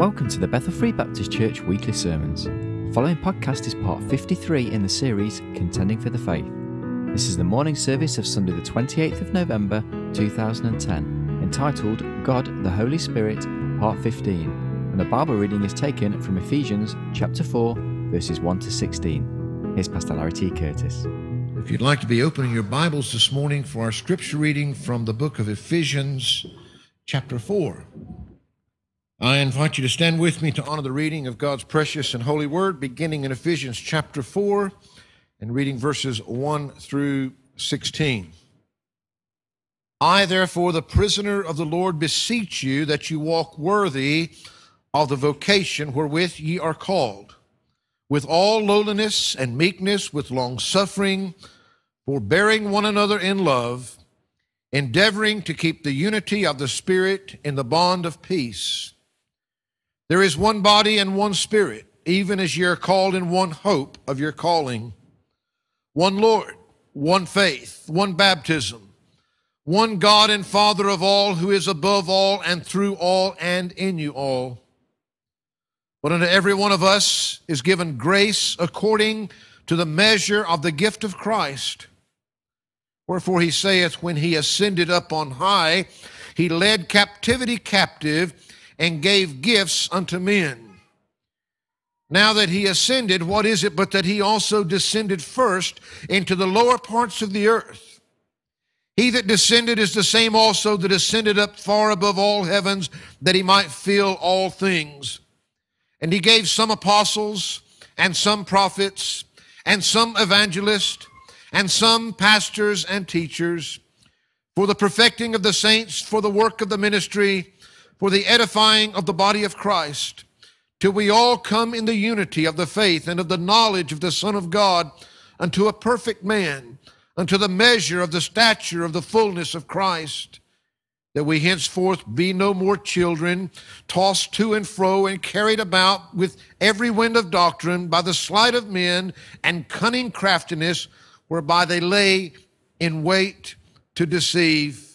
Welcome to the Bethel Free Baptist Church weekly sermons. The following podcast is part 53 in the series Contending for the Faith. This is the morning service of Sunday, the 28th of November 2010, entitled God the Holy Spirit, part 15. And the Bible reading is taken from Ephesians chapter 4, verses 1 to 16. Here's Pastor Larry T. Curtis. If you'd like to be opening your Bibles this morning for our scripture reading from the book of Ephesians, chapter 4. I invite you to stand with me to honor the reading of God's precious and holy word, beginning in Ephesians chapter 4 and reading verses 1 through 16. I, therefore, the prisoner of the Lord, beseech you that you walk worthy of the vocation wherewith ye are called, with all lowliness and meekness, with long suffering, forbearing one another in love, endeavoring to keep the unity of the Spirit in the bond of peace. There is one body and one spirit, even as ye are called in one hope of your calling. One Lord, one faith, one baptism, one God and Father of all, who is above all and through all and in you all. But unto every one of us is given grace according to the measure of the gift of Christ. Wherefore he saith, When he ascended up on high, he led captivity captive and gave gifts unto men. Now that he ascended, what is it but that he also descended first into the lower parts of the earth? He that descended is the same also that ascended up far above all heavens, that he might fill all things. And he gave some apostles, and some prophets, and some evangelists, and some pastors and teachers, for the perfecting of the saints, for the work of the ministry, for the edifying of the body of Christ, till we all come in the unity of the faith and of the knowledge of the Son of God unto a perfect man, unto the measure of the stature of the fullness of Christ, that we henceforth be no more children, tossed to and fro and carried about with every wind of doctrine by the sleight of men and cunning craftiness, whereby they lay in wait to deceive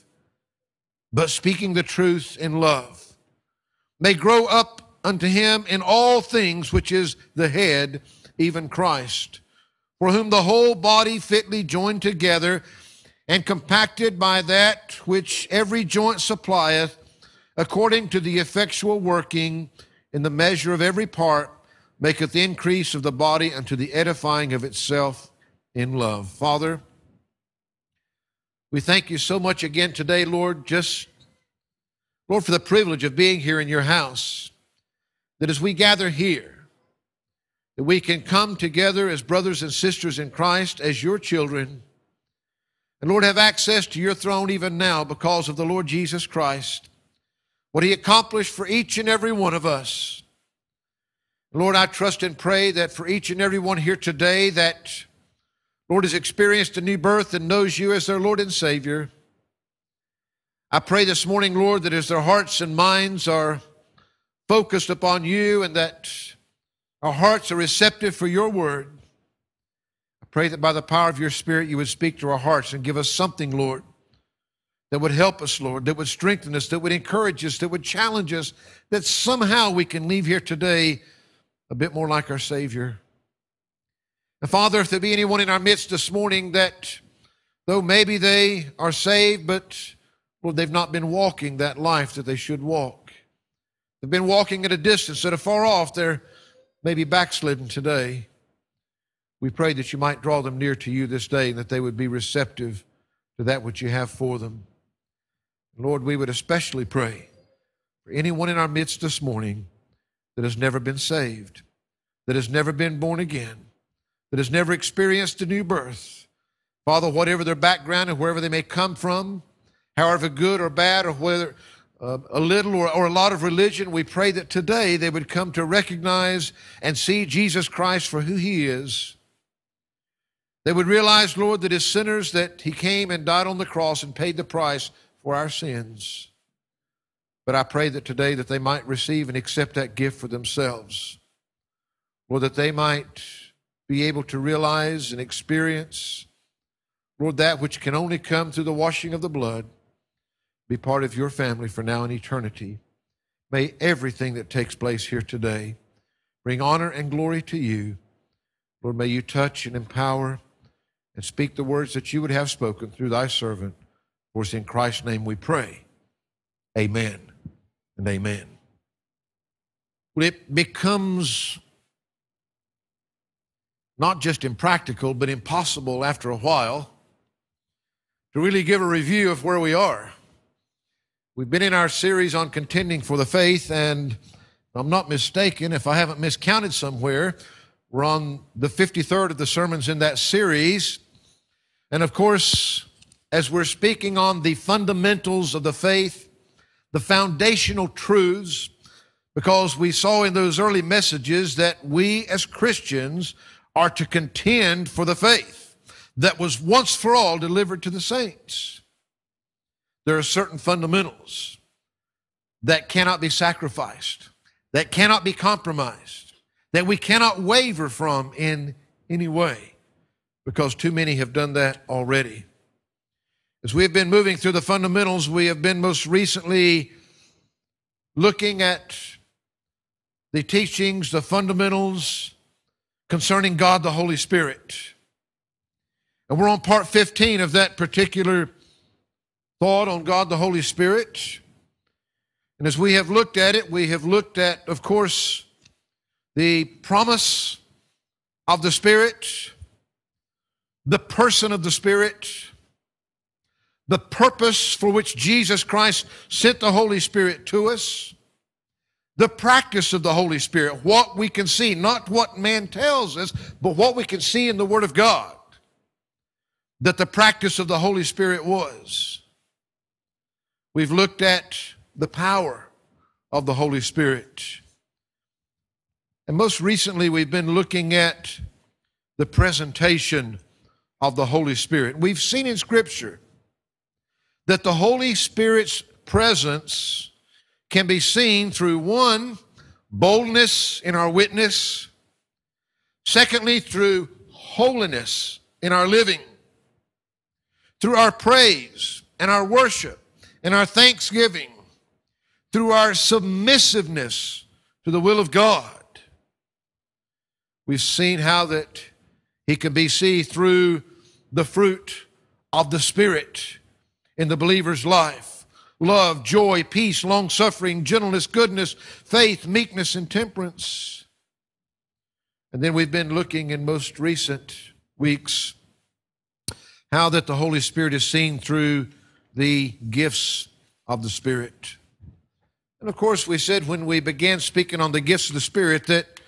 but speaking the truth in love, may grow up unto him in all things which is the head, even Christ, for whom the whole body fitly joined together and compacted by that which every joint supplieth, according to the effectual working in the measure of every part, maketh increase of the body unto the edifying of itself in love. Father, we thank you so much again today, Lord, just, Lord, for the privilege of being here in your house. That as we gather here, that we can come together as brothers and sisters in Christ, as your children, and Lord, have access to your throne even now because of the Lord Jesus Christ, what he accomplished for each and every one of us. Lord, I trust and pray that for each and every one here today that Lord, has experienced a new birth and knows you as their Lord and Savior. I pray this morning, Lord, that as their hearts and minds are focused upon you and that our hearts are receptive for your word, I pray that by the power of your Spirit you would speak to our hearts and give us something, Lord, that would help us, Lord, that would strengthen us, that would encourage us, that would challenge us, that somehow we can leave here today a bit more like our Savior. And Father, if there be anyone in our midst this morning that, though maybe they are saved, but Lord, they've not been walking that life that they should walk. They've been walking at a distance that are far off. They're maybe backslidden today. We pray that you might draw them near to you this day and that they would be receptive to that which you have for them. Lord, we would especially pray for anyone in our midst this morning that has never been saved, that has never been born again that has never experienced a new birth. Father, whatever their background and wherever they may come from, however good or bad, or whether uh, a little or, or a lot of religion, we pray that today they would come to recognize and see Jesus Christ for who he is. They would realize, Lord, that as sinners that he came and died on the cross and paid the price for our sins. But I pray that today that they might receive and accept that gift for themselves. Lord, that they might be able to realize and experience, Lord, that which can only come through the washing of the blood, be part of your family for now and eternity. May everything that takes place here today bring honor and glory to you. Lord, may you touch and empower and speak the words that you would have spoken through thy servant. For it's in Christ's name we pray. Amen and amen. Well, it becomes not just impractical, but impossible after a while to really give a review of where we are. We've been in our series on contending for the faith, and I'm not mistaken, if I haven't miscounted somewhere, we're on the 53rd of the sermons in that series. And of course, as we're speaking on the fundamentals of the faith, the foundational truths, because we saw in those early messages that we as Christians are to contend for the faith that was once for all delivered to the saints. There are certain fundamentals that cannot be sacrificed, that cannot be compromised, that we cannot waver from in any way, because too many have done that already. As we have been moving through the fundamentals, we have been most recently looking at the teachings, the fundamentals concerning God the Holy Spirit. And we're on part 15 of that particular thought on God the Holy Spirit. And as we have looked at it, we have looked at, of course, the promise of the Spirit, the person of the Spirit, the purpose for which Jesus Christ sent the Holy Spirit to us, the practice of the Holy Spirit, what we can see, not what man tells us, but what we can see in the Word of God that the practice of the Holy Spirit was. We've looked at the power of the Holy Spirit. And most recently, we've been looking at the presentation of the Holy Spirit. We've seen in Scripture that the Holy Spirit's presence can be seen through one, boldness in our witness, secondly, through holiness in our living. Through our praise and our worship and our thanksgiving, through our submissiveness to the will of God. We've seen how that he can be seen through the fruit of the Spirit in the believer's life love, joy, peace, long suffering, gentleness, goodness, faith, meekness, and temperance. And then we've been looking in most recent weeks how that the Holy Spirit is seen through the gifts of the Spirit. And of course, we said when we began speaking on the gifts of the Spirit that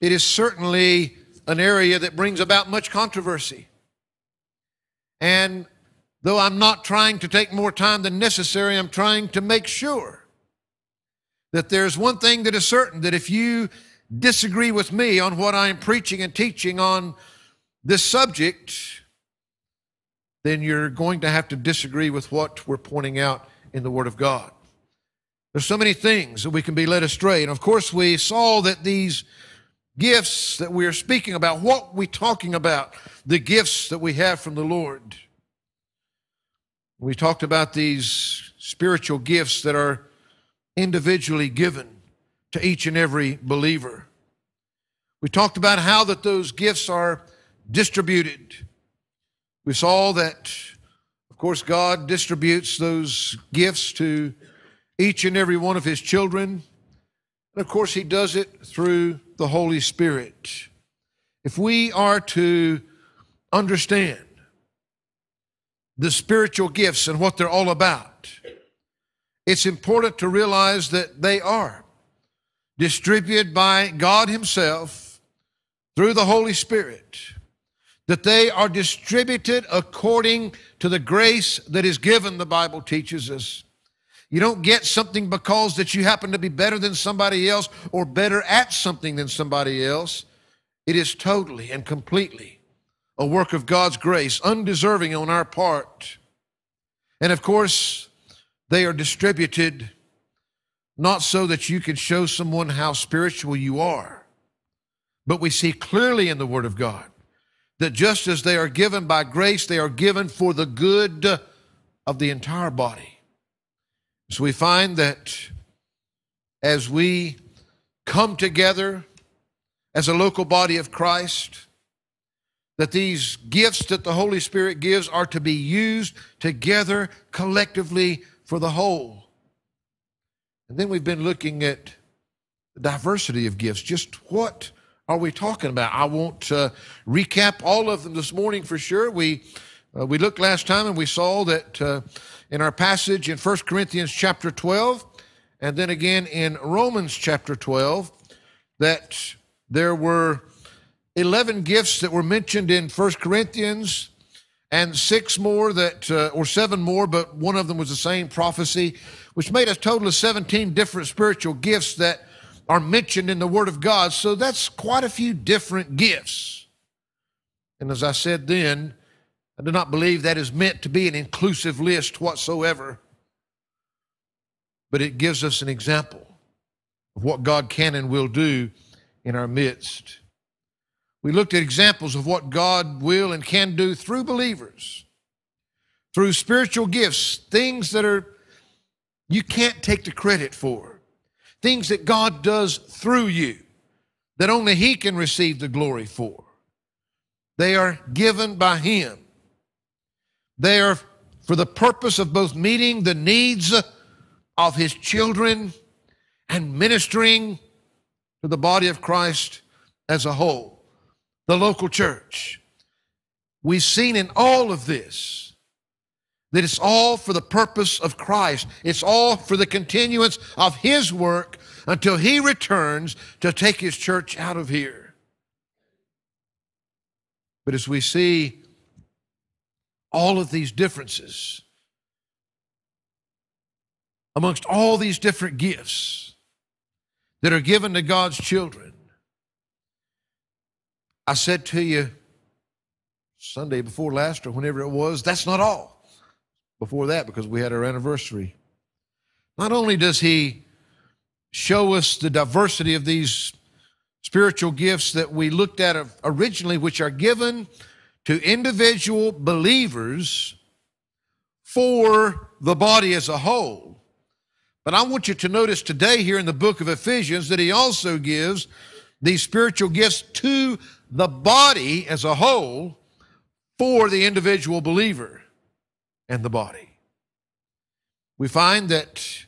it is certainly an area that brings about much controversy. And though I'm not trying to take more time than necessary, I'm trying to make sure that there's one thing that is certain that if you disagree with me on what I'm preaching and teaching on this subject, then you're going to have to disagree with what we're pointing out in the Word of God. There's so many things that we can be led astray. And of course, we saw that these gifts that we are speaking about, what we're talking about, the gifts that we have from the Lord. We talked about these spiritual gifts that are individually given to each and every believer. We talked about how that those gifts are distributed we saw that, of course, God distributes those gifts to each and every one of His children. And of course, He does it through the Holy Spirit. If we are to understand the spiritual gifts and what they're all about, it's important to realize that they are distributed by God Himself through the Holy Spirit that they are distributed according to the grace that is given, the Bible teaches us. You don't get something because that you happen to be better than somebody else or better at something than somebody else. It is totally and completely a work of God's grace, undeserving on our part. And of course, they are distributed not so that you can show someone how spiritual you are, but we see clearly in the Word of God that just as they are given by grace, they are given for the good of the entire body. So we find that as we come together as a local body of Christ, that these gifts that the Holy Spirit gives are to be used together collectively for the whole. And then we've been looking at the diversity of gifts. Just what are we talking about? I won't uh, recap all of them this morning for sure. We uh, we looked last time and we saw that uh, in our passage in 1 Corinthians chapter 12 and then again in Romans chapter 12 that there were 11 gifts that were mentioned in 1 Corinthians and six more that, uh, or seven more, but one of them was the same prophecy, which made a total of 17 different spiritual gifts that are mentioned in the Word of God. So that's quite a few different gifts. And as I said then, I do not believe that is meant to be an inclusive list whatsoever, but it gives us an example of what God can and will do in our midst. We looked at examples of what God will and can do through believers, through spiritual gifts, things that are you can't take the credit for, things that God does through you that only He can receive the glory for. They are given by Him. They are for the purpose of both meeting the needs of His children and ministering to the body of Christ as a whole the local church. We've seen in all of this that it's all for the purpose of Christ. It's all for the continuance of His work until He returns to take His church out of here. But as we see all of these differences amongst all these different gifts that are given to God's children, I said to you Sunday before last or whenever it was, that's not all. Before that, because we had our anniversary. Not only does he show us the diversity of these spiritual gifts that we looked at originally, which are given to individual believers for the body as a whole. But I want you to notice today here in the book of Ephesians that he also gives these spiritual gifts to the body as a whole for the individual believer and the body. We find that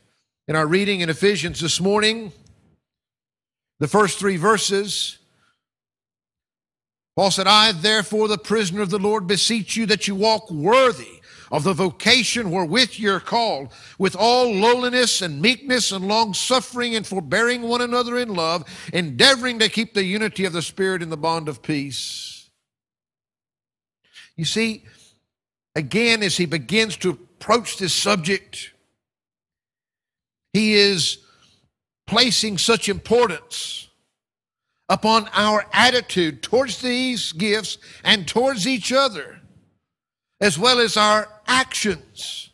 in our reading in Ephesians this morning, the first three verses, Paul said, I, therefore, the prisoner of the Lord, beseech you that you walk worthy of the vocation wherewith you're called, with all lowliness and meekness and long suffering and forbearing one another in love, endeavoring to keep the unity of the Spirit in the bond of peace. You see, again, as he begins to approach this subject, he is placing such importance upon our attitude towards these gifts and towards each other as well as our actions.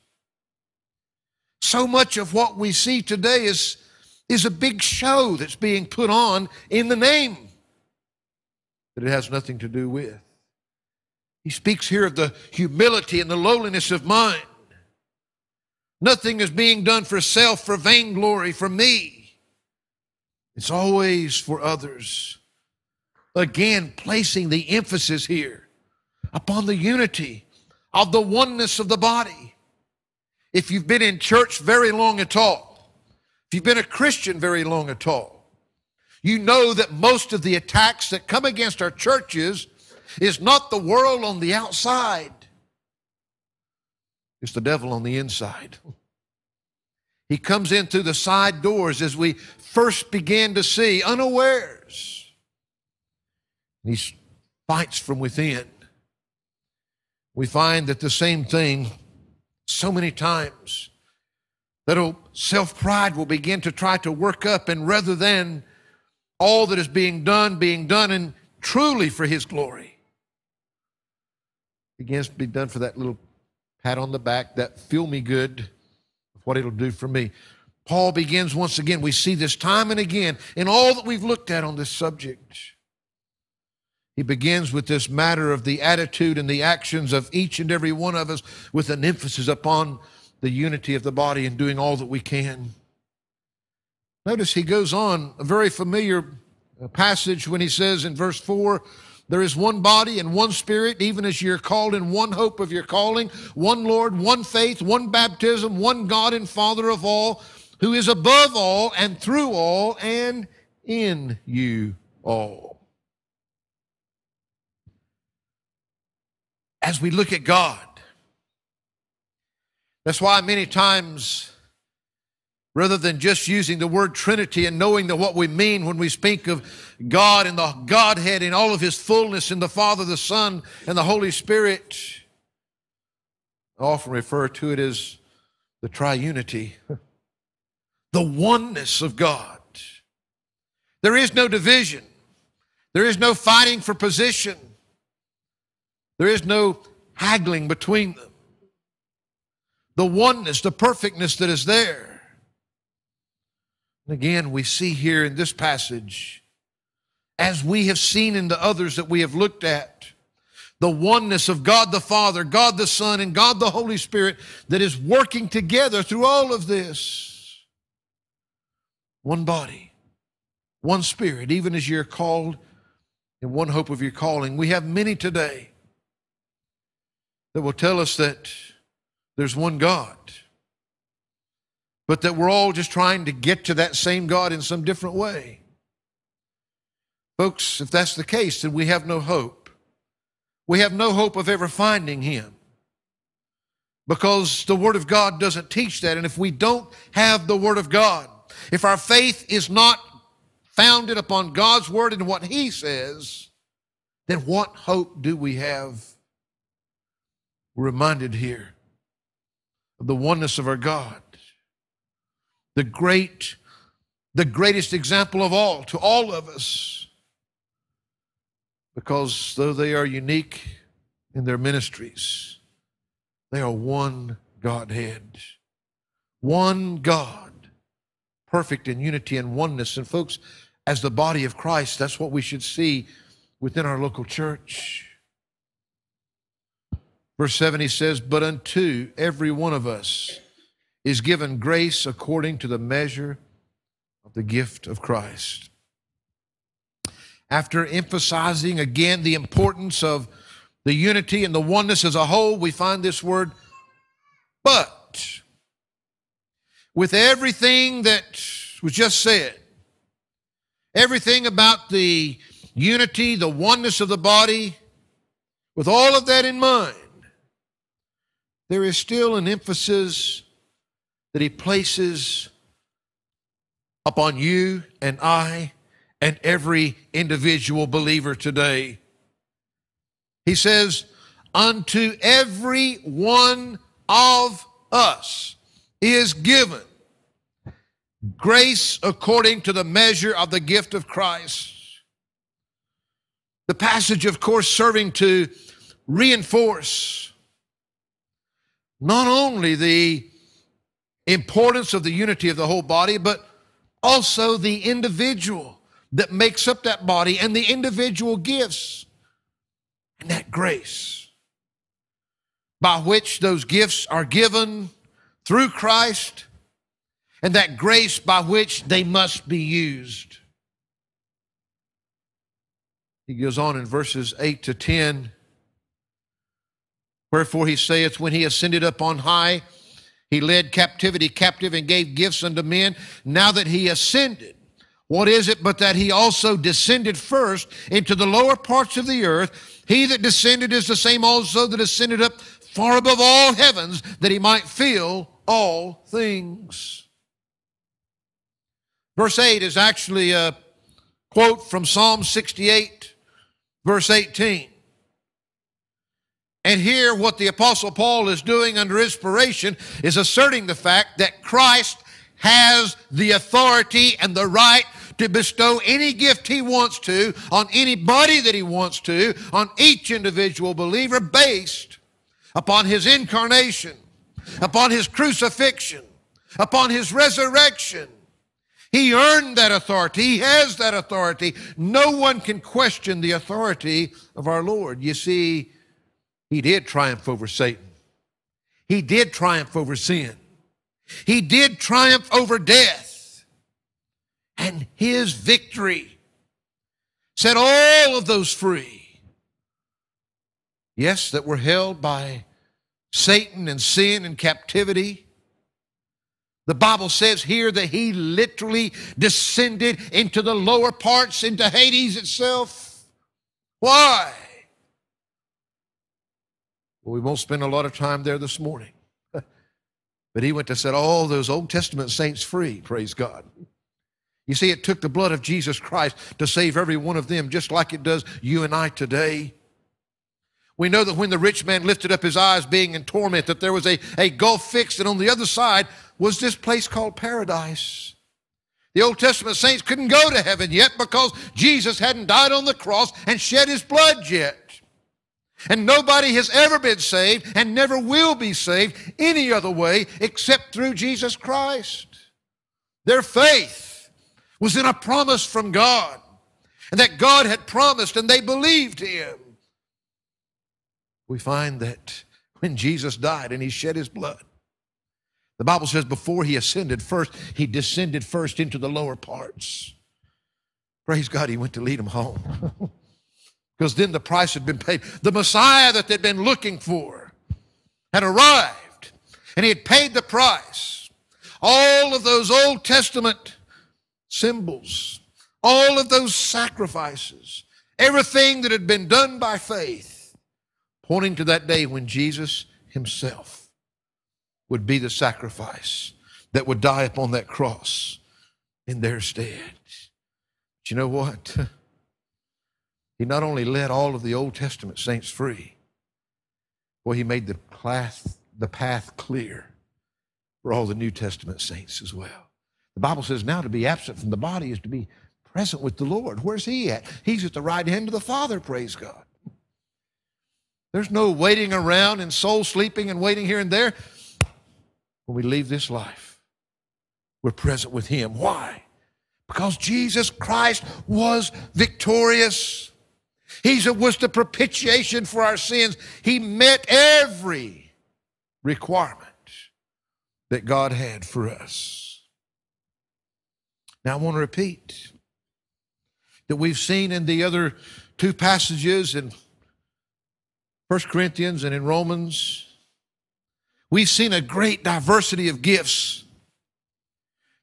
So much of what we see today is, is a big show that's being put on in the name that it has nothing to do with. He speaks here of the humility and the lowliness of mind. Nothing is being done for self, for vainglory, for me. It's always for others. Again, placing the emphasis here upon the unity of the oneness of the body. If you've been in church very long at all, if you've been a Christian very long at all, you know that most of the attacks that come against our churches is not the world on the outside, it's the devil on the inside. He comes in through the side doors as we first begin to see, unawares. He fights from within we find that the same thing so many times that self pride will begin to try to work up, and rather than all that is being done, being done and truly for His glory, begins to be done for that little pat on the back, that feel me good of what it'll do for me. Paul begins once again. We see this time and again in all that we've looked at on this subject. He begins with this matter of the attitude and the actions of each and every one of us with an emphasis upon the unity of the body and doing all that we can. Notice he goes on a very familiar uh, passage when he says in verse 4 there is one body and one spirit, even as you're called in one hope of your calling, one Lord, one faith, one baptism, one God and Father of all, who is above all and through all and in you all. As we look at God, that's why many times rather than just using the word Trinity and knowing that what we mean when we speak of God and the Godhead in all of His fullness in the Father, the Son, and the Holy Spirit. I often refer to it as the triunity, the oneness of God. There is no division. There is no fighting for position. There is no haggling between them. The oneness, the perfectness that is there. And again, we see here in this passage, as we have seen in the others that we have looked at, the oneness of God the Father, God the Son, and God the Holy Spirit that is working together through all of this. One body, one spirit, even as you're called in one hope of your calling. We have many today that will tell us that there's one God but that we're all just trying to get to that same God in some different way. Folks, if that's the case, then we have no hope. We have no hope of ever finding Him because the Word of God doesn't teach that. And if we don't have the Word of God, if our faith is not founded upon God's Word and what He says, then what hope do we have? We're reminded here of the oneness of our God the great, the greatest example of all to all of us. Because though they are unique in their ministries, they are one Godhead, one God, perfect in unity and oneness. And folks, as the body of Christ, that's what we should see within our local church. Verse 7, he says, But unto every one of us, is given grace according to the measure of the gift of Christ. After emphasizing again the importance of the unity and the oneness as a whole, we find this word, but. With everything that was just said, everything about the unity, the oneness of the body, with all of that in mind, there is still an emphasis that He places upon you and I and every individual believer today. He says, Unto every one of us is given grace according to the measure of the gift of Christ. The passage, of course, serving to reinforce not only the importance of the unity of the whole body, but also the individual that makes up that body and the individual gifts and that grace by which those gifts are given through Christ and that grace by which they must be used. He goes on in verses 8 to 10. Wherefore he saith, When he ascended up on high, he led captivity captive and gave gifts unto men. Now that he ascended, what is it but that he also descended first into the lower parts of the earth? He that descended is the same also that ascended up far above all heavens that he might fill all things. Verse 8 is actually a quote from Psalm 68, verse 18. And here, what the Apostle Paul is doing under inspiration is asserting the fact that Christ has the authority and the right to bestow any gift he wants to on anybody that he wants to, on each individual believer, based upon his incarnation, upon his crucifixion, upon his resurrection. He earned that authority. He has that authority. No one can question the authority of our Lord. You see, he did triumph over Satan. He did triumph over sin. He did triumph over death. and his victory set all of those free. Yes, that were held by Satan and sin and captivity. The Bible says here that he literally descended into the lower parts, into Hades itself. Why? Well, we won't spend a lot of time there this morning. but he went to set all those Old Testament saints free, praise God. You see, it took the blood of Jesus Christ to save every one of them, just like it does you and I today. We know that when the rich man lifted up his eyes, being in torment, that there was a, a gulf fixed, and on the other side was this place called paradise. The Old Testament saints couldn't go to heaven yet because Jesus hadn't died on the cross and shed his blood yet. And nobody has ever been saved and never will be saved any other way except through Jesus Christ. Their faith was in a promise from God, and that God had promised, and they believed him we find that when Jesus died and he shed his blood, the Bible says before he ascended first, he descended first into the lower parts. Praise God, he went to lead them home. because then the price had been paid. The Messiah that they'd been looking for had arrived, and he had paid the price. All of those Old Testament symbols, all of those sacrifices, everything that had been done by faith pointing to that day when Jesus himself would be the sacrifice that would die upon that cross in their stead. But you know what? He not only let all of the Old Testament saints free, boy, he made the the path clear for all the New Testament saints as well. The Bible says now to be absent from the body is to be present with the Lord. Where's he at? He's at the right hand of the Father, praise God. There's no waiting around and soul sleeping and waiting here and there. When we leave this life, we're present with Him. Why? Because Jesus Christ was victorious. He was the propitiation for our sins. He met every requirement that God had for us. Now, I want to repeat that we've seen in the other two passages in 1 Corinthians and in Romans, we've seen a great diversity of gifts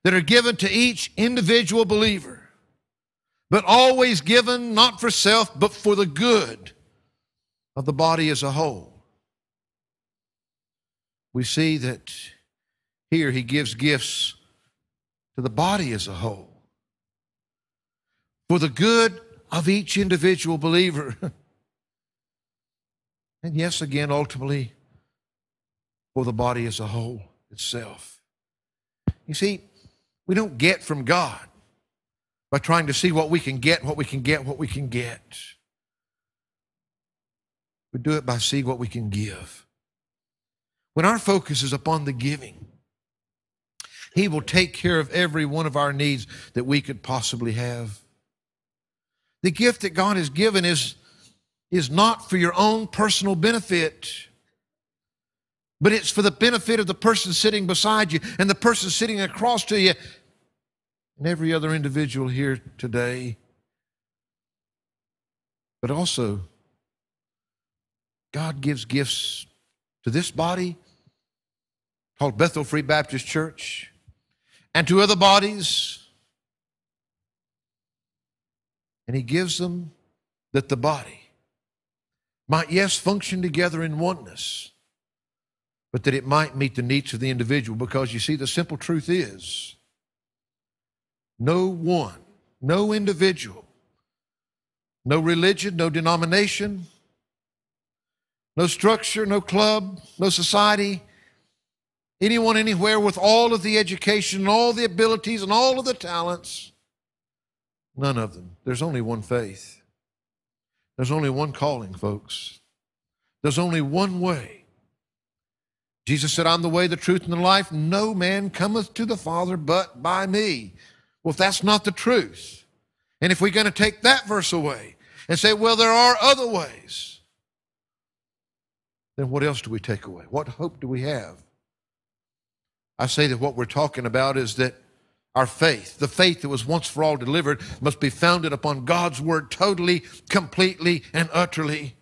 that are given to each individual believer, but always given not for self, but for the good of the body as a whole. We see that here he gives gifts to the body as a whole for the good of each individual believer. And yes, again, ultimately, for the body as a whole itself. You see, we don't get from God by trying to see what we can get, what we can get, what we can get. We do it by seeing what we can give. When our focus is upon the giving, He will take care of every one of our needs that we could possibly have. The gift that God has given is is not for your own personal benefit, but it's for the benefit of the person sitting beside you and the person sitting across to you and every other individual here today. But also, God gives gifts to this body called Bethel Free Baptist Church and to other bodies. And He gives them that the body might, yes, function together in oneness, but that it might meet the needs of the individual. Because you see, the simple truth is no one, no individual, no religion, no denomination, no structure, no club, no society, anyone anywhere with all of the education and all the abilities and all of the talents, none of them. There's only one faith. There's only one calling, folks. There's only one way. Jesus said, I'm the way, the truth, and the life. No man cometh to the Father but by me. Well, if that's not the truth, and if we're going to take that verse away and say, well, there are other ways, then what else do we take away? What hope do we have? I say that what we're talking about is that Our faith, the faith that was once for all delivered, must be founded upon God's word totally, completely, and utterly.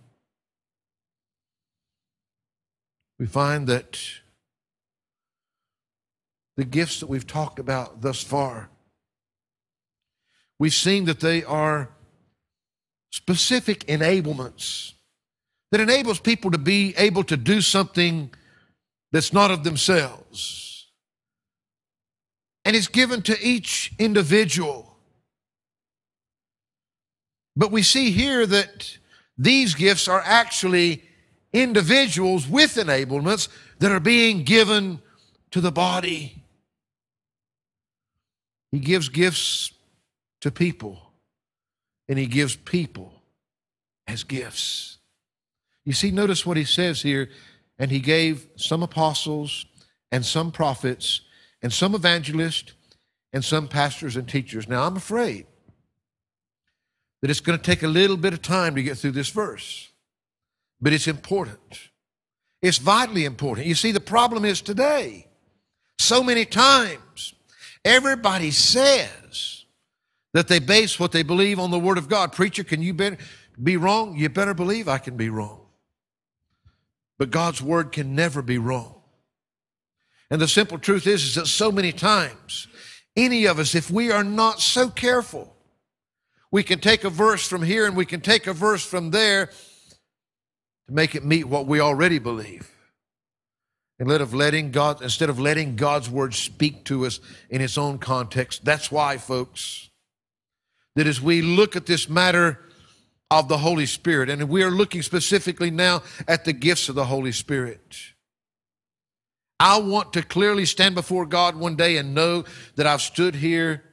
We find that the gifts that we've talked about thus far, we've seen that they are specific enablements that enables people to be able to do something that's not of themselves. And it's given to each individual. But we see here that these gifts are actually individuals with enablements that are being given to the body. He gives gifts to people, and He gives people as gifts. You see, notice what he says here. And he gave some apostles and some prophets and some evangelists and some pastors and teachers. Now, I'm afraid that it's going to take a little bit of time to get through this verse, but it's important. It's vitally important. You see, the problem is today, so many times, everybody says that they base what they believe on the Word of God. Preacher, can you be wrong? You better believe I can be wrong. But God's word can never be wrong. And the simple truth is, is that so many times, any of us, if we are not so careful, we can take a verse from here and we can take a verse from there to make it meet what we already believe. Instead of letting God, instead of letting God's word speak to us in its own context. That's why, folks, that as we look at this matter of the Holy Spirit. And we are looking specifically now at the gifts of the Holy Spirit. I want to clearly stand before God one day and know that I've stood here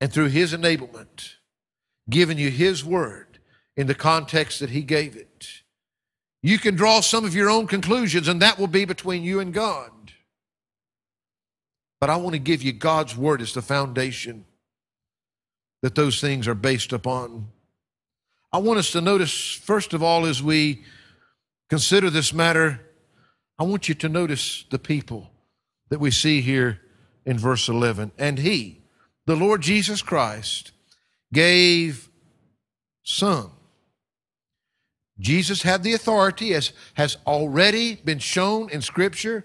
and through His enablement, given you His word in the context that He gave it. You can draw some of your own conclusions, and that will be between you and God. But I want to give you God's word as the foundation that those things are based upon. I want us to notice, first of all, as we consider this matter, I want you to notice the people that we see here in verse 11. And he, the Lord Jesus Christ, gave some. Jesus had the authority, as has already been shown in Scripture.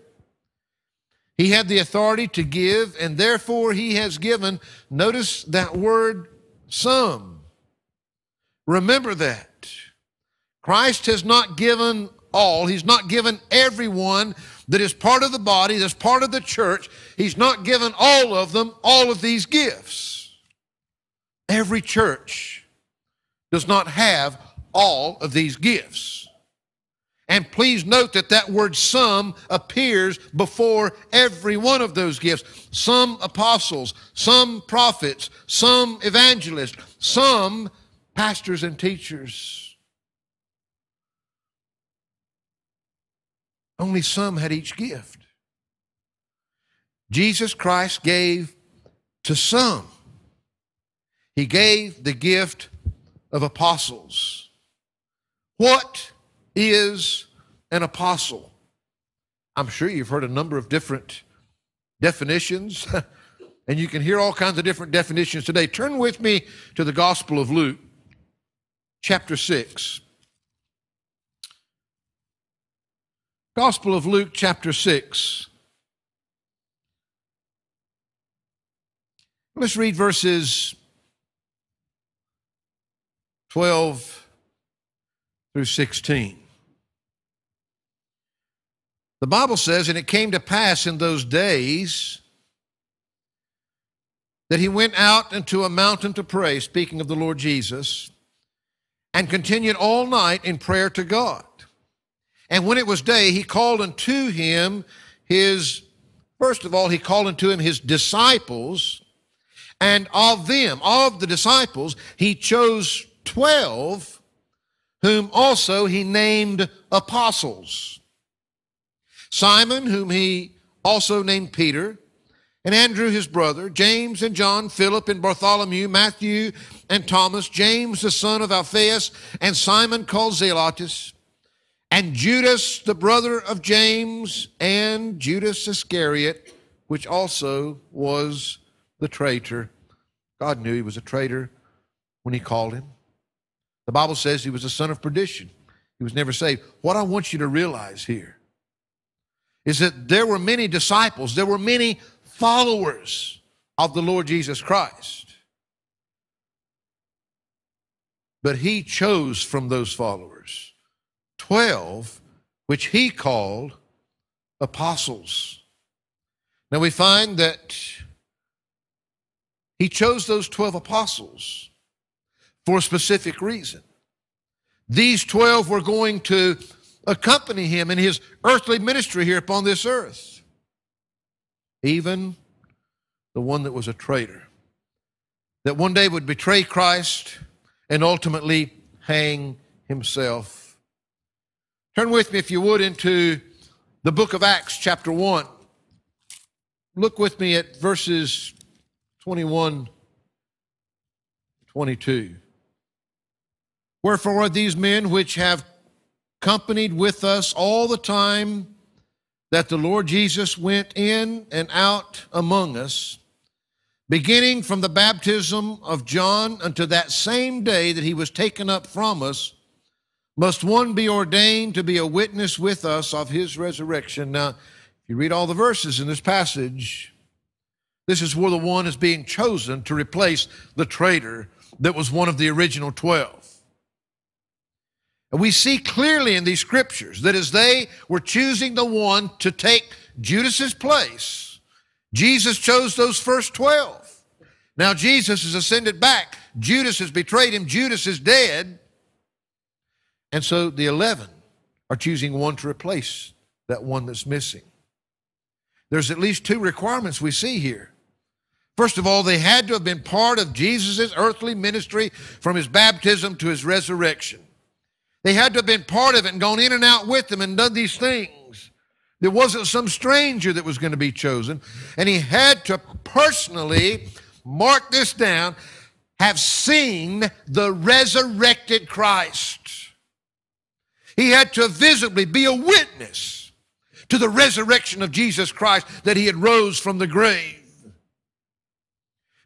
He had the authority to give, and therefore he has given, notice that word, some. Remember that. Christ has not given all, He's not given everyone that is part of the body, that's part of the church. He's not given all of them all of these gifts. Every church does not have all of these gifts. And please note that that word some appears before every one of those gifts. Some apostles, some prophets, some evangelists, some pastors and teachers. Only some had each gift. Jesus Christ gave to some. He gave the gift of apostles. What is an apostle? I'm sure you've heard a number of different definitions, and you can hear all kinds of different definitions today. Turn with me to the Gospel of Luke chapter 6. Gospel of Luke, chapter 6. Let's read verses 12 through 16. The Bible says, And it came to pass in those days that he went out into a mountain to pray, speaking of the Lord Jesus and continued all night in prayer to God. And when it was day, he called unto him his, first of all, he called unto him his disciples, and of them, of the disciples, he chose 12, whom also he named apostles. Simon, whom he also named Peter, and Andrew his brother, James and John, Philip and Bartholomew, Matthew and Thomas, James the son of Alphaeus, and Simon called Zelotes, and Judas the brother of James, and Judas Iscariot, which also was the traitor. God knew he was a traitor when he called him. The Bible says he was a son of perdition. He was never saved. What I want you to realize here is that there were many disciples, there were many followers of the Lord Jesus Christ. But he chose from those followers 12, which he called apostles. Now we find that he chose those 12 apostles for a specific reason. These 12 were going to accompany him in his earthly ministry here upon this earth. Even the one that was a traitor, that one day would betray Christ and ultimately hang himself. Turn with me, if you would, into the book of Acts, chapter 1. Look with me at verses 21, 22. Wherefore these men which have companied with us all the time that the Lord Jesus went in and out among us, beginning from the baptism of John unto that same day that he was taken up from us, must one be ordained to be a witness with us of his resurrection. Now, if you read all the verses in this passage, this is where the one is being chosen to replace the traitor that was one of the original 12. And we see clearly in these scriptures that as they were choosing the one to take Judas's place, Jesus chose those first 12. Now Jesus has ascended back. Judas has betrayed him. Judas is dead. And so the 11 are choosing one to replace that one that's missing. There's at least two requirements we see here. First of all, they had to have been part of Jesus' earthly ministry from his baptism to his resurrection. They had to have been part of it and gone in and out with them and done these things. There wasn't some stranger that was going to be chosen. And he had to personally mark this down have seen the resurrected Christ. He had to visibly be a witness to the resurrection of Jesus Christ that he had rose from the grave.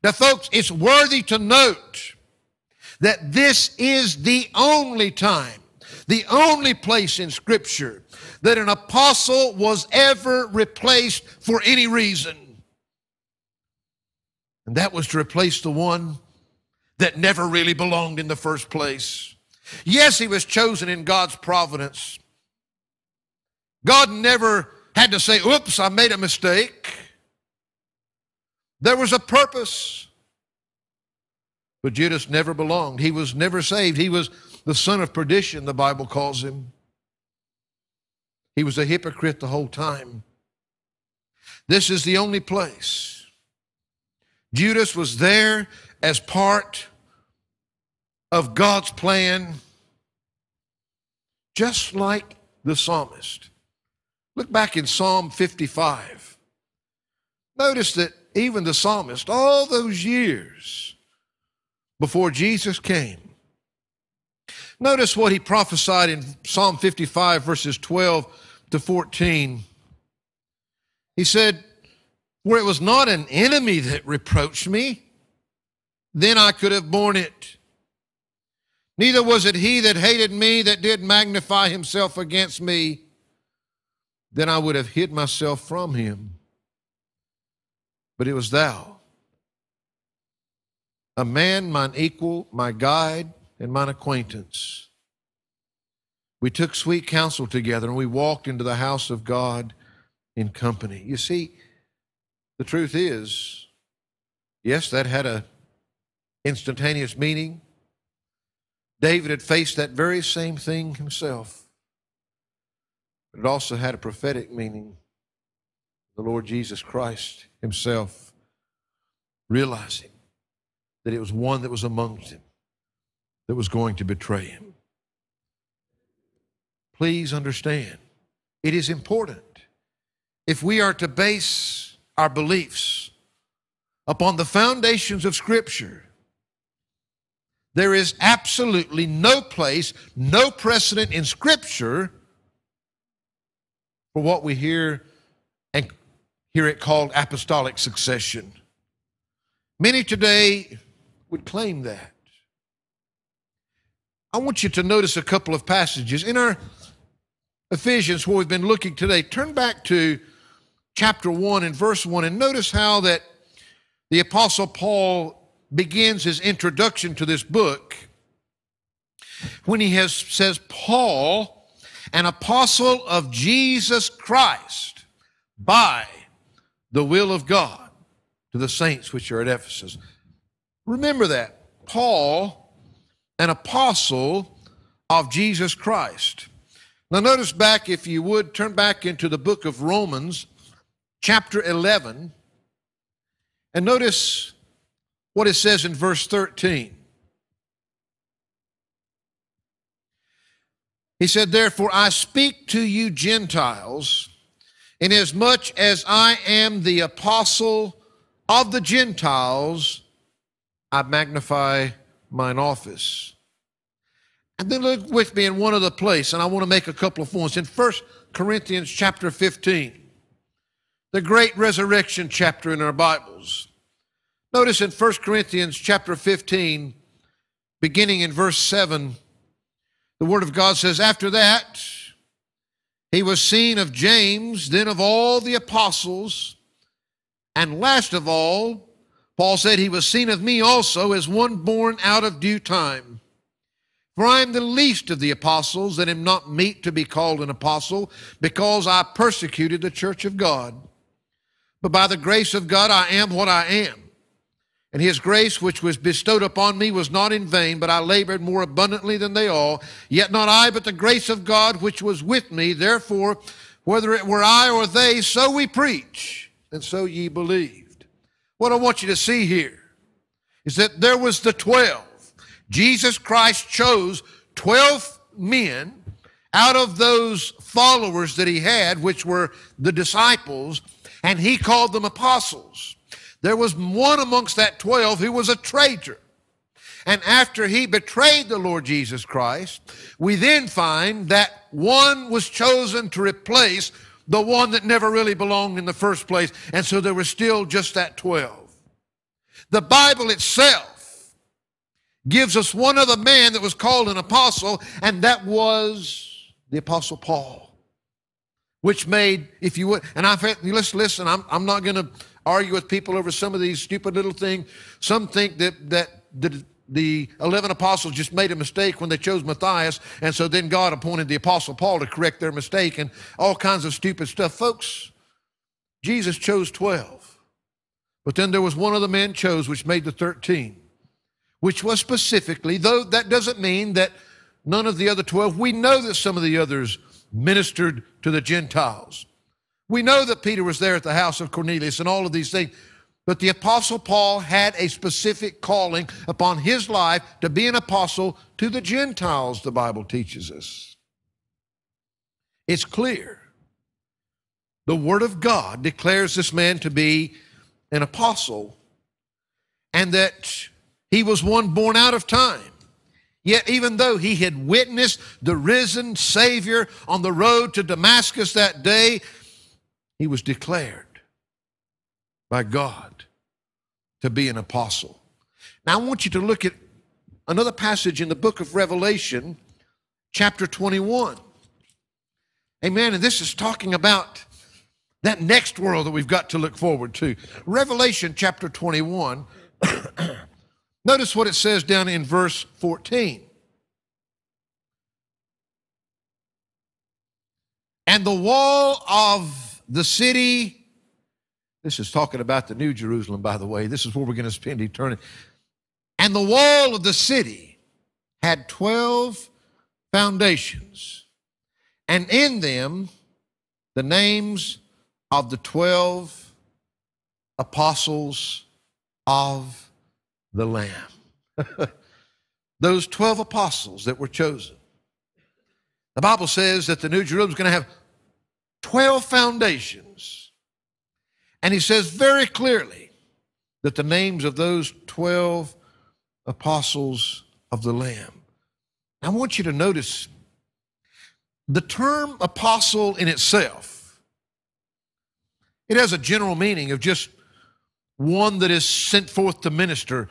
Now, folks, it's worthy to note that this is the only time the only place in Scripture that an apostle was ever replaced for any reason. And that was to replace the one that never really belonged in the first place. Yes, he was chosen in God's providence. God never had to say, oops, I made a mistake. There was a purpose. But Judas never belonged. He was never saved. He was the son of perdition, the Bible calls him. He was a hypocrite the whole time. This is the only place. Judas was there as part of God's plan, just like the psalmist. Look back in Psalm 55. Notice that even the psalmist, all those years before Jesus came, Notice what he prophesied in Psalm 55, verses 12 to 14. He said, Where it was not an enemy that reproached me, then I could have borne it. Neither was it he that hated me that did magnify himself against me, then I would have hid myself from him. But it was thou, a man mine equal, my guide, and mine acquaintance. We took sweet counsel together and we walked into the house of God in company. You see, the truth is, yes, that had a instantaneous meaning. David had faced that very same thing himself. But it also had a prophetic meaning. The Lord Jesus Christ himself realizing that it was one that was amongst him that was going to betray him. Please understand, it is important. If we are to base our beliefs upon the foundations of Scripture, there is absolutely no place, no precedent in Scripture for what we hear and hear it called apostolic succession. Many today would claim that. I want you to notice a couple of passages. In our Ephesians, where we've been looking today, turn back to chapter 1 and verse 1 and notice how that the Apostle Paul begins his introduction to this book when he has says paul an apostle of jesus christ by the will of god to the saints which are at ephesus remember that paul an apostle of jesus christ now notice back if you would turn back into the book of romans chapter 11 and notice what it says in verse 13. He said, Therefore I speak to you Gentiles, inasmuch as I am the apostle of the Gentiles, I magnify mine office. And then look with me in one other place, and I want to make a couple of points. In 1 Corinthians chapter 15, the great resurrection chapter in our Bibles. Notice in 1 Corinthians chapter 15, beginning in verse 7, the Word of God says, After that, he was seen of James, then of all the apostles, and last of all, Paul said, He was seen of me also as one born out of due time. For I am the least of the apostles, and am not meet to be called an apostle, because I persecuted the church of God. But by the grace of God, I am what I am. And his grace, which was bestowed upon me, was not in vain, but I labored more abundantly than they all. Yet not I, but the grace of God which was with me. Therefore, whether it were I or they, so we preach, and so ye believed. What I want you to see here is that there was the twelve. Jesus Christ chose twelve men out of those followers that he had, which were the disciples, and he called them apostles. There was one amongst that 12 who was a traitor. And after he betrayed the Lord Jesus Christ, we then find that one was chosen to replace the one that never really belonged in the first place. And so there was still just that 12. The Bible itself gives us one other man that was called an apostle, and that was the Apostle Paul, which made, if you would, and I've let's listen, I'm, I'm not going to argue with people over some of these stupid little things. Some think that, that the, the 11 apostles just made a mistake when they chose Matthias, and so then God appointed the apostle Paul to correct their mistake and all kinds of stupid stuff. Folks, Jesus chose 12. But then there was one of the men chose which made the 13, which was specifically, though that doesn't mean that none of the other 12, we know that some of the others ministered to the Gentiles. We know that Peter was there at the house of Cornelius and all of these things. But the Apostle Paul had a specific calling upon his life to be an apostle to the Gentiles, the Bible teaches us. It's clear. The Word of God declares this man to be an apostle and that he was one born out of time. Yet, even though he had witnessed the risen Savior on the road to Damascus that day, he was declared by God to be an apostle. Now, I want you to look at another passage in the book of Revelation, chapter 21. Amen. And this is talking about that next world that we've got to look forward to. Revelation chapter 21. Notice what it says down in verse 14. And the wall of the city, this is talking about the New Jerusalem, by the way. This is where we're going to spend eternity. And the wall of the city had 12 foundations, and in them the names of the 12 apostles of the Lamb. Those 12 apostles that were chosen. The Bible says that the New Jerusalem is going to have 12 foundations. And he says very clearly that the names of those 12 apostles of the Lamb. I want you to notice the term apostle in itself. It has a general meaning of just one that is sent forth to minister,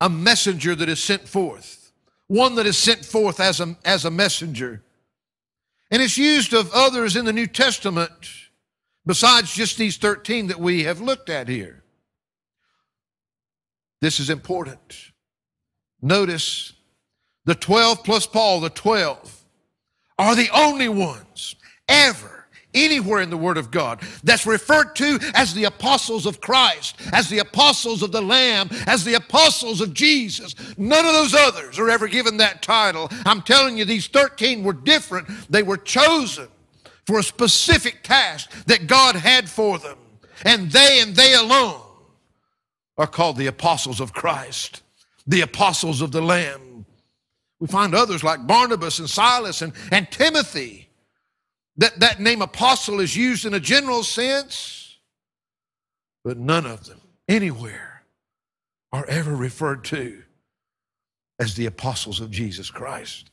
a messenger that is sent forth, one that is sent forth as a, as a messenger. And it's used of others in the New Testament besides just these 13 that we have looked at here. This is important. Notice the 12 plus Paul, the 12, are the only ones ever anywhere in the Word of God that's referred to as the apostles of Christ, as the apostles of the Lamb, as the apostles of Jesus. None of those others are ever given that title. I'm telling you, these 13 were different. They were chosen for a specific task that God had for them. And they and they alone are called the apostles of Christ, the apostles of the Lamb. We find others like Barnabas and Silas and, and Timothy that, that name apostle is used in a general sense, but none of them anywhere are ever referred to as the apostles of Jesus Christ,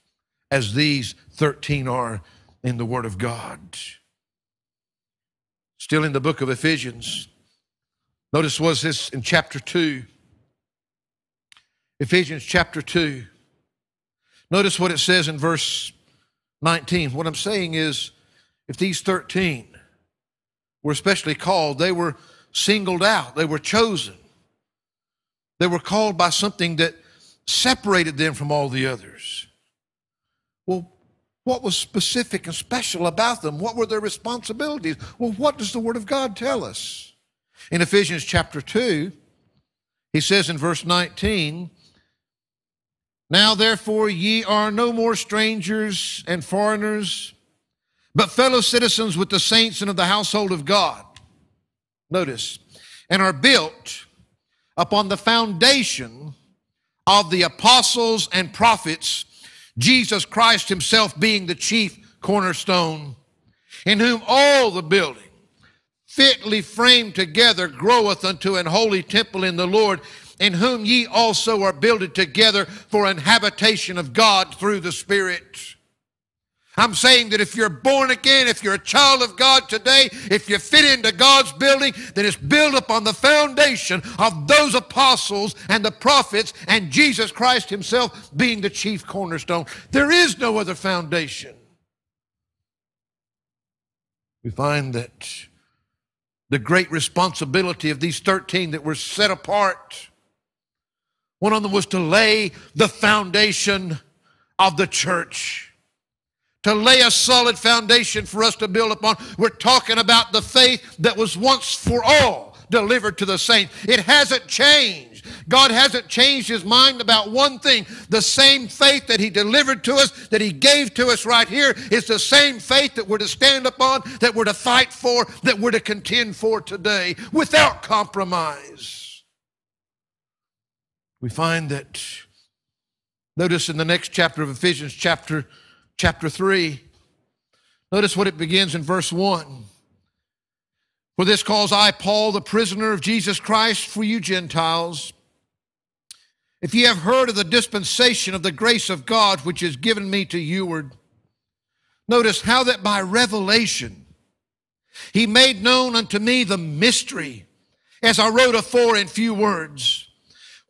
as these 13 are in the Word of God. Still in the book of Ephesians, notice was this in chapter 2. Ephesians chapter 2. Notice what it says in verse 19. What I'm saying is, if these 13 were especially called, they were singled out, they were chosen. They were called by something that separated them from all the others. Well, what was specific and special about them? What were their responsibilities? Well, what does the Word of God tell us? In Ephesians chapter 2, he says in verse 19, Now therefore ye are no more strangers and foreigners but fellow citizens with the saints and of the household of God. Notice, and are built upon the foundation of the apostles and prophets, Jesus Christ himself being the chief cornerstone, in whom all the building fitly framed together groweth unto an holy temple in the Lord, in whom ye also are builded together for an habitation of God through the Spirit. I'm saying that if you're born again, if you're a child of God today, if you fit into God's building, then it's built upon the foundation of those apostles and the prophets and Jesus Christ Himself being the chief cornerstone. There is no other foundation. We find that the great responsibility of these 13 that were set apart, one of them was to lay the foundation of the church to lay a solid foundation for us to build upon. We're talking about the faith that was once for all delivered to the saints. It hasn't changed. God hasn't changed his mind about one thing. The same faith that he delivered to us, that he gave to us right here, is the same faith that we're to stand upon, that we're to fight for, that we're to contend for today without compromise. We find that, notice in the next chapter of Ephesians, chapter chapter 3. Notice what it begins in verse 1. For this cause I, Paul, the prisoner of Jesus Christ, for you Gentiles, if ye have heard of the dispensation of the grace of God which is given me to youward, notice how that by revelation he made known unto me the mystery, as I wrote afore in few words,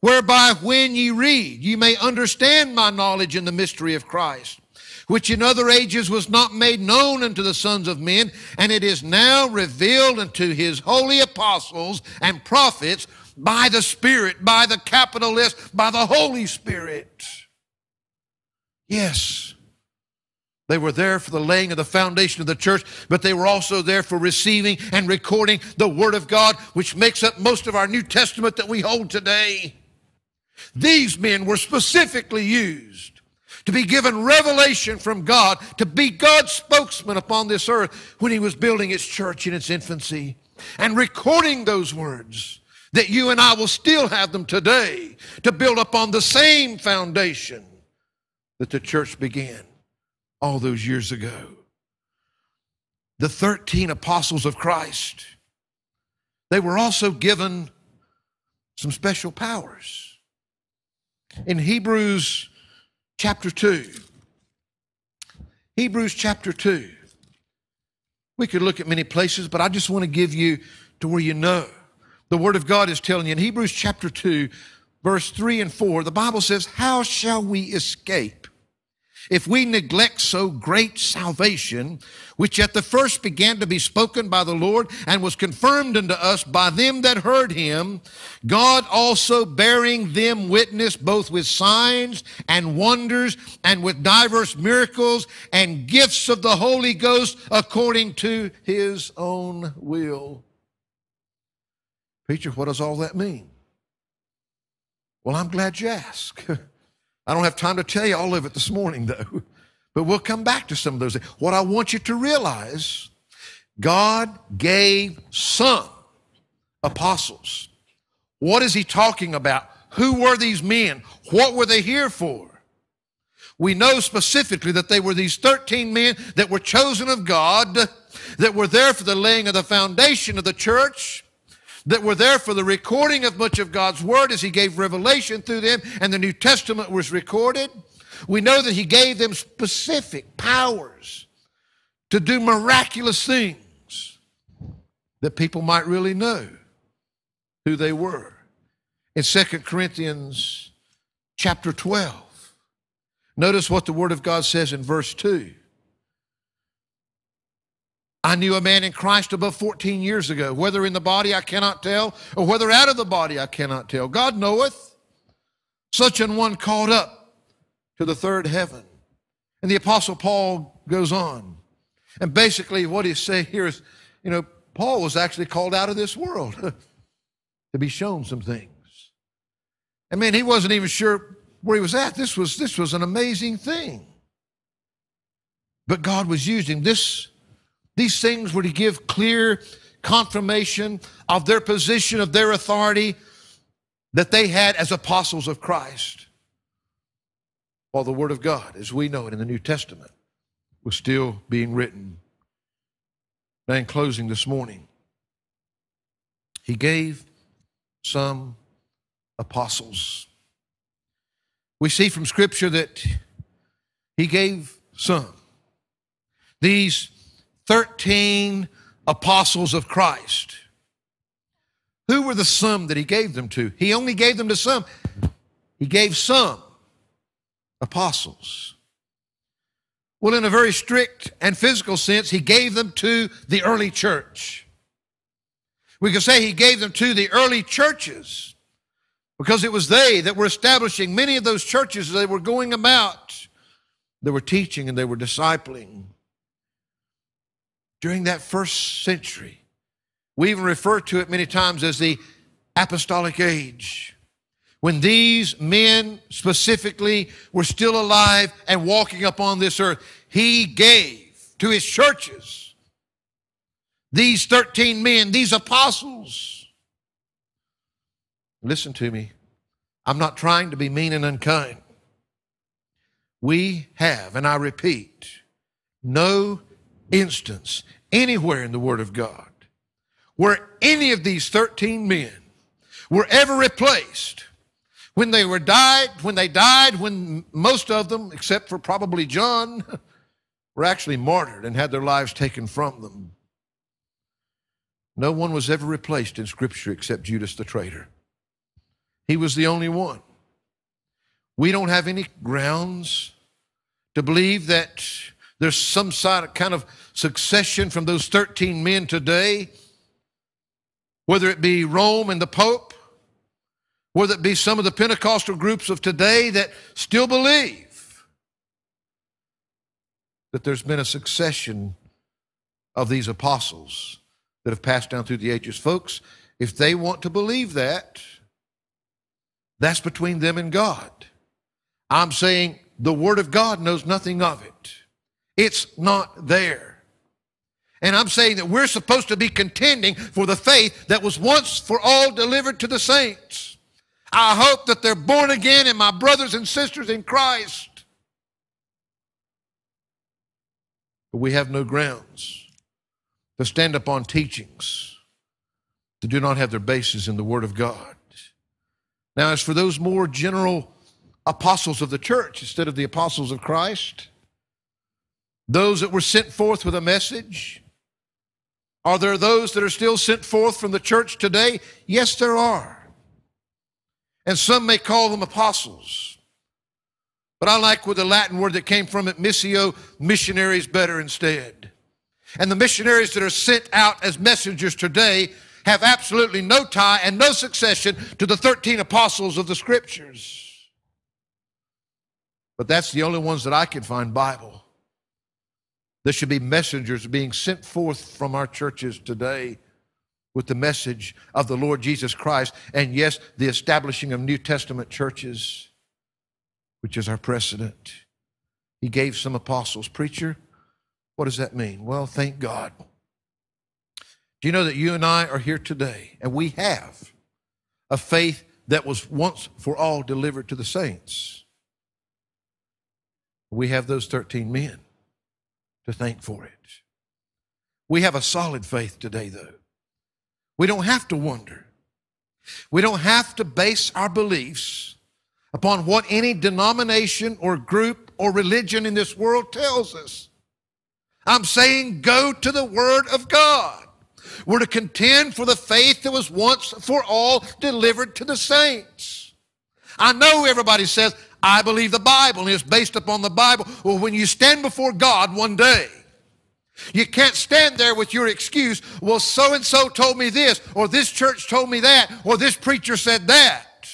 whereby when ye read, ye may understand my knowledge in the mystery of Christ which in other ages was not made known unto the sons of men, and it is now revealed unto his holy apostles and prophets by the Spirit, by the capital S, by the Holy Spirit. Yes. They were there for the laying of the foundation of the church, but they were also there for receiving and recording the Word of God, which makes up most of our New Testament that we hold today. These men were specifically used to be given revelation from God, to be God's spokesman upon this earth when he was building his church in its infancy and recording those words that you and I will still have them today to build upon the same foundation that the church began all those years ago. The 13 apostles of Christ, they were also given some special powers. In Hebrews chapter 2. Hebrews chapter 2. We could look at many places, but I just want to give you to where you know The Word of God is telling you in Hebrews chapter 2, verse 3 and 4, the Bible says, How shall we escape? If we neglect so great salvation, which at the first began to be spoken by the Lord and was confirmed unto us by them that heard him, God also bearing them witness both with signs and wonders and with diverse miracles and gifts of the Holy Ghost according to his own will. Preacher, what does all that mean? Well, I'm glad you asked. I don't have time to tell you all of it this morning, though, but we'll come back to some of those. What I want you to realize God gave some apostles. What is he talking about? Who were these men? What were they here for? We know specifically that they were these 13 men that were chosen of God, that were there for the laying of the foundation of the church, that were there for the recording of much of God's Word as He gave revelation through them, and the New Testament was recorded. We know that He gave them specific powers to do miraculous things that people might really know who they were. In 2 Corinthians chapter 12, notice what the Word of God says in verse 2. I knew a man in Christ above 14 years ago. Whether in the body I cannot tell, or whether out of the body I cannot tell. God knoweth. Such an one called up to the third heaven. And the Apostle Paul goes on. And basically, what he's saying here is, you know, Paul was actually called out of this world to be shown some things. I mean, he wasn't even sure where he was at. This was, this was an amazing thing. But God was using this these things were to give clear confirmation of their position, of their authority that they had as apostles of Christ. While the Word of God, as we know it in the New Testament, was still being written. Now, in closing this morning, He gave some apostles. We see from Scripture that He gave some. These 13 apostles of Christ. Who were the some that he gave them to? He only gave them to some. He gave some apostles. Well, in a very strict and physical sense, he gave them to the early church. We could say he gave them to the early churches because it was they that were establishing many of those churches they were going about. They were teaching and they were discipling during that first century. We even refer to it many times as the apostolic age. When these men specifically were still alive and walking upon this earth, he gave to his churches these 13 men, these apostles. Listen to me. I'm not trying to be mean and unkind. We have, and I repeat, no instance anywhere in the Word of God where any of these 13 men were ever replaced when they were died, when they died, when most of them, except for probably John, were actually martyred and had their lives taken from them. No one was ever replaced in Scripture except Judas the traitor. He was the only one. We don't have any grounds to believe that there's some kind of succession from those 13 men today, whether it be Rome and the Pope, whether it be some of the Pentecostal groups of today that still believe that there's been a succession of these apostles that have passed down through the ages. Folks, if they want to believe that, that's between them and God. I'm saying the Word of God knows nothing of it. It's not there. And I'm saying that we're supposed to be contending for the faith that was once for all delivered to the saints. I hope that they're born again and my brothers and sisters in Christ. But we have no grounds to stand upon teachings that do not have their basis in the Word of God. Now, as for those more general apostles of the church instead of the apostles of Christ, those that were sent forth with a message, Are there those that are still sent forth from the church today? Yes, there are. And some may call them apostles. But I like where the Latin word that came from it, missio, missionaries better instead. And the missionaries that are sent out as messengers today have absolutely no tie and no succession to the 13 apostles of the scriptures. But that's the only ones that I can find Bible. There should be messengers being sent forth from our churches today with the message of the Lord Jesus Christ. And yes, the establishing of New Testament churches, which is our precedent. He gave some apostles. Preacher, what does that mean? Well, thank God. Do you know that you and I are here today and we have a faith that was once for all delivered to the saints? We have those 13 men to thank for it. We have a solid faith today, though. We don't have to wonder. We don't have to base our beliefs upon what any denomination or group or religion in this world tells us. I'm saying go to the Word of God. We're to contend for the faith that was once for all delivered to the saints. I know everybody says, I believe the Bible and it's based upon the Bible. Well, when you stand before God one day, you can't stand there with your excuse, well, so and so told me this, or this church told me that, or this preacher said that.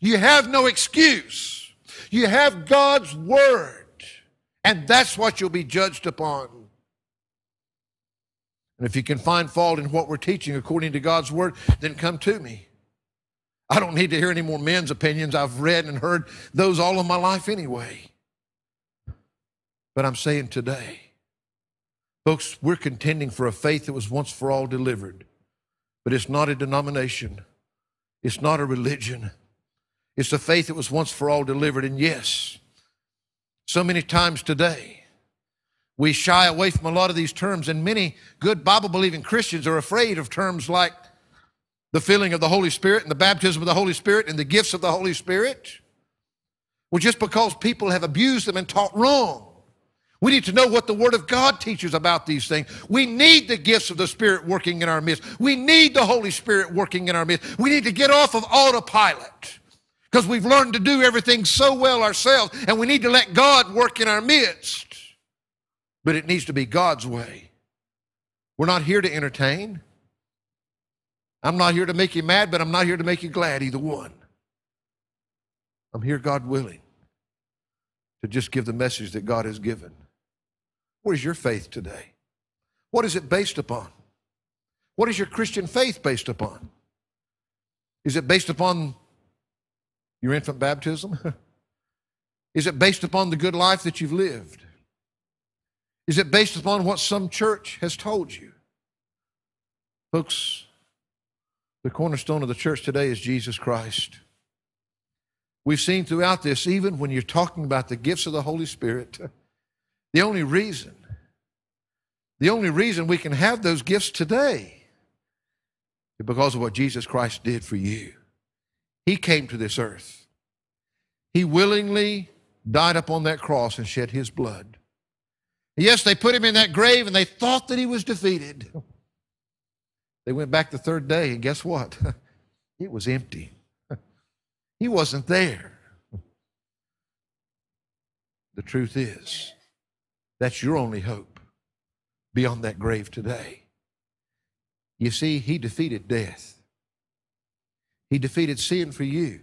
You have no excuse. You have God's Word, and that's what you'll be judged upon. And if you can find fault in what we're teaching according to God's Word, then come to me. I don't need to hear any more men's opinions. I've read and heard those all of my life anyway. But I'm saying today, folks, we're contending for a faith that was once for all delivered. But it's not a denomination, it's not a religion. It's a faith that was once for all delivered. And yes, so many times today, we shy away from a lot of these terms, and many good Bible believing Christians are afraid of terms like the filling of the Holy Spirit and the baptism of the Holy Spirit and the gifts of the Holy Spirit? Well, just because people have abused them and taught wrong. We need to know what the Word of God teaches about these things. We need the gifts of the Spirit working in our midst. We need the Holy Spirit working in our midst. We need to get off of autopilot because we've learned to do everything so well ourselves, and we need to let God work in our midst. But it needs to be God's way. We're not here to entertain. I'm not here to make you mad, but I'm not here to make you glad, either one. I'm here, God willing, to just give the message that God has given. What is your faith today? What is it based upon? What is your Christian faith based upon? Is it based upon your infant baptism? is it based upon the good life that you've lived? Is it based upon what some church has told you? Folks, the cornerstone of the church today is Jesus Christ. We've seen throughout this, even when you're talking about the gifts of the Holy Spirit, the only reason, the only reason we can have those gifts today is because of what Jesus Christ did for you. He came to this earth. He willingly died upon that cross and shed his blood. Yes, they put him in that grave and they thought that he was defeated. They went back the third day, and guess what? It was empty. He wasn't there. The truth is, that's your only hope beyond that grave today. You see, he defeated death. He defeated sin for you.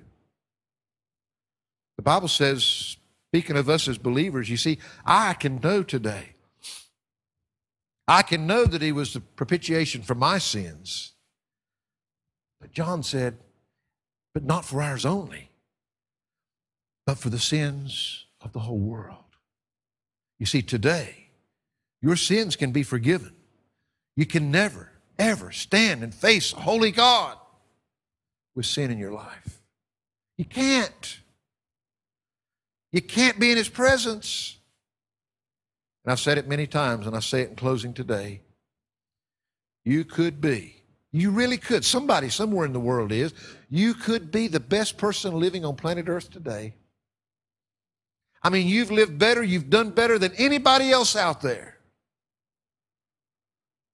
The Bible says, speaking of us as believers, you see, I can know today I can know that he was the propitiation for my sins. But John said, but not for ours only, but for the sins of the whole world. You see, today, your sins can be forgiven. You can never, ever stand and face a holy God with sin in your life. You can't. You can't be in his presence. And I've said it many times, and I say it in closing today. You could be, you really could, somebody somewhere in the world is, you could be the best person living on planet Earth today. I mean, you've lived better, you've done better than anybody else out there.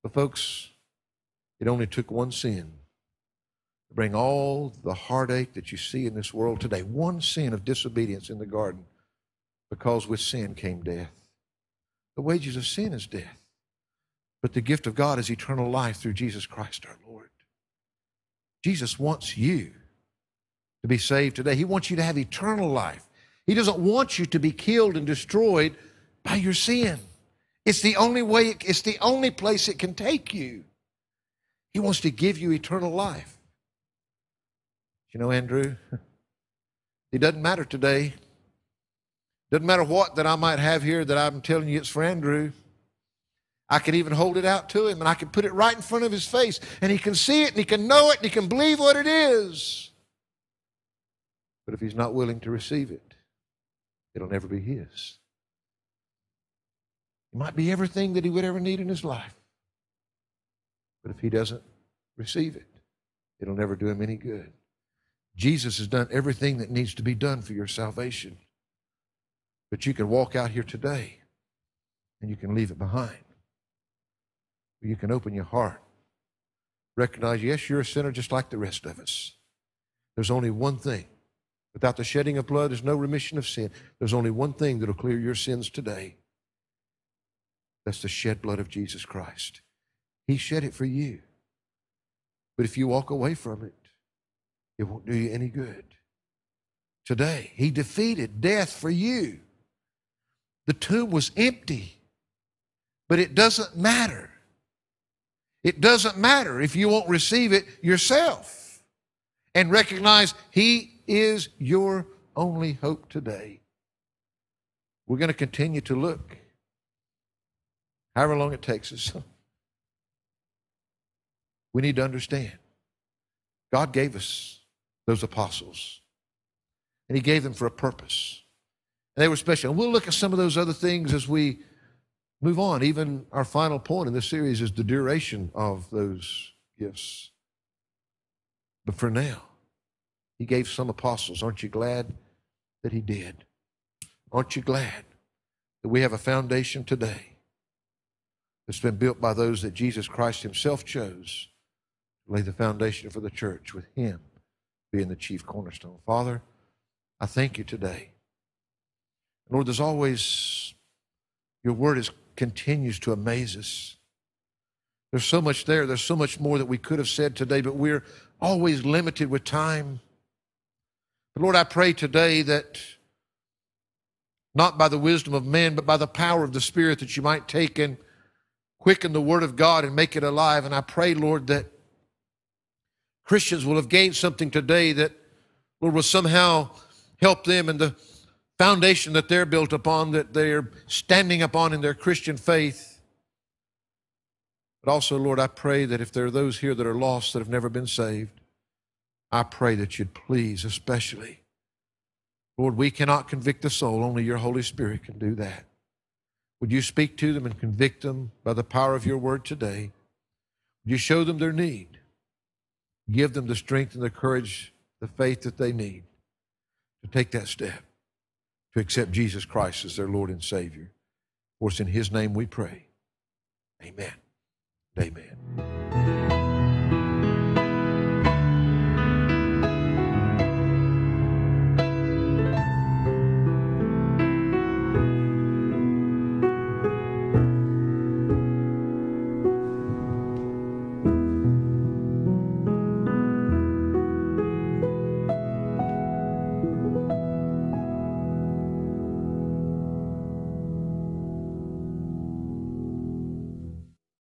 But, folks, it only took one sin to bring all the heartache that you see in this world today. One sin of disobedience in the garden, because with sin came death. The wages of sin is death, but the gift of God is eternal life through Jesus Christ our Lord. Jesus wants you to be saved today. He wants you to have eternal life. He doesn't want you to be killed and destroyed by your sin. It's the only way, it's the only place it can take you. He wants to give you eternal life. You know, Andrew, it doesn't matter today. Doesn't matter what that I might have here that I'm telling you it's for Andrew. I could even hold it out to him and I could put it right in front of his face and he can see it and he can know it and he can believe what it is. But if he's not willing to receive it, it'll never be his. It might be everything that he would ever need in his life. But if he doesn't receive it, it'll never do him any good. Jesus has done everything that needs to be done for your salvation. But you can walk out here today and you can leave it behind. You can open your heart. Recognize, yes, you're a sinner just like the rest of us. There's only one thing. Without the shedding of blood, there's no remission of sin. There's only one thing that'll clear your sins today. That's the shed blood of Jesus Christ. He shed it for you. But if you walk away from it, it won't do you any good. Today, He defeated death for you. The tomb was empty, but it doesn't matter. It doesn't matter if you won't receive it yourself and recognize He is your only hope today. We're going to continue to look however long it takes us. We need to understand God gave us those apostles, and He gave them for a purpose. They were special. And we'll look at some of those other things as we move on. Even our final point in this series is the duration of those gifts. But for now, He gave some apostles. Aren't you glad that He did? Aren't you glad that we have a foundation today that's been built by those that Jesus Christ Himself chose to lay the foundation for the church with Him being the chief cornerstone. Father, I thank you today. Lord, there's always, your word is, continues to amaze us. There's so much there. There's so much more that we could have said today, but we're always limited with time. But Lord, I pray today that not by the wisdom of men, but by the power of the Spirit, that you might take and quicken the Word of God and make it alive. And I pray, Lord, that Christians will have gained something today that, Lord, will somehow help them in the foundation that they're built upon, that they're standing upon in their Christian faith. But also, Lord, I pray that if there are those here that are lost that have never been saved, I pray that you'd please, especially, Lord, we cannot convict the soul, only your Holy Spirit can do that. Would you speak to them and convict them by the power of your word today? Would you show them their need? Give them the strength and the courage, the faith that they need to take that step, to accept Jesus Christ as their Lord and Savior. For it's in His name we pray. Amen. Amen.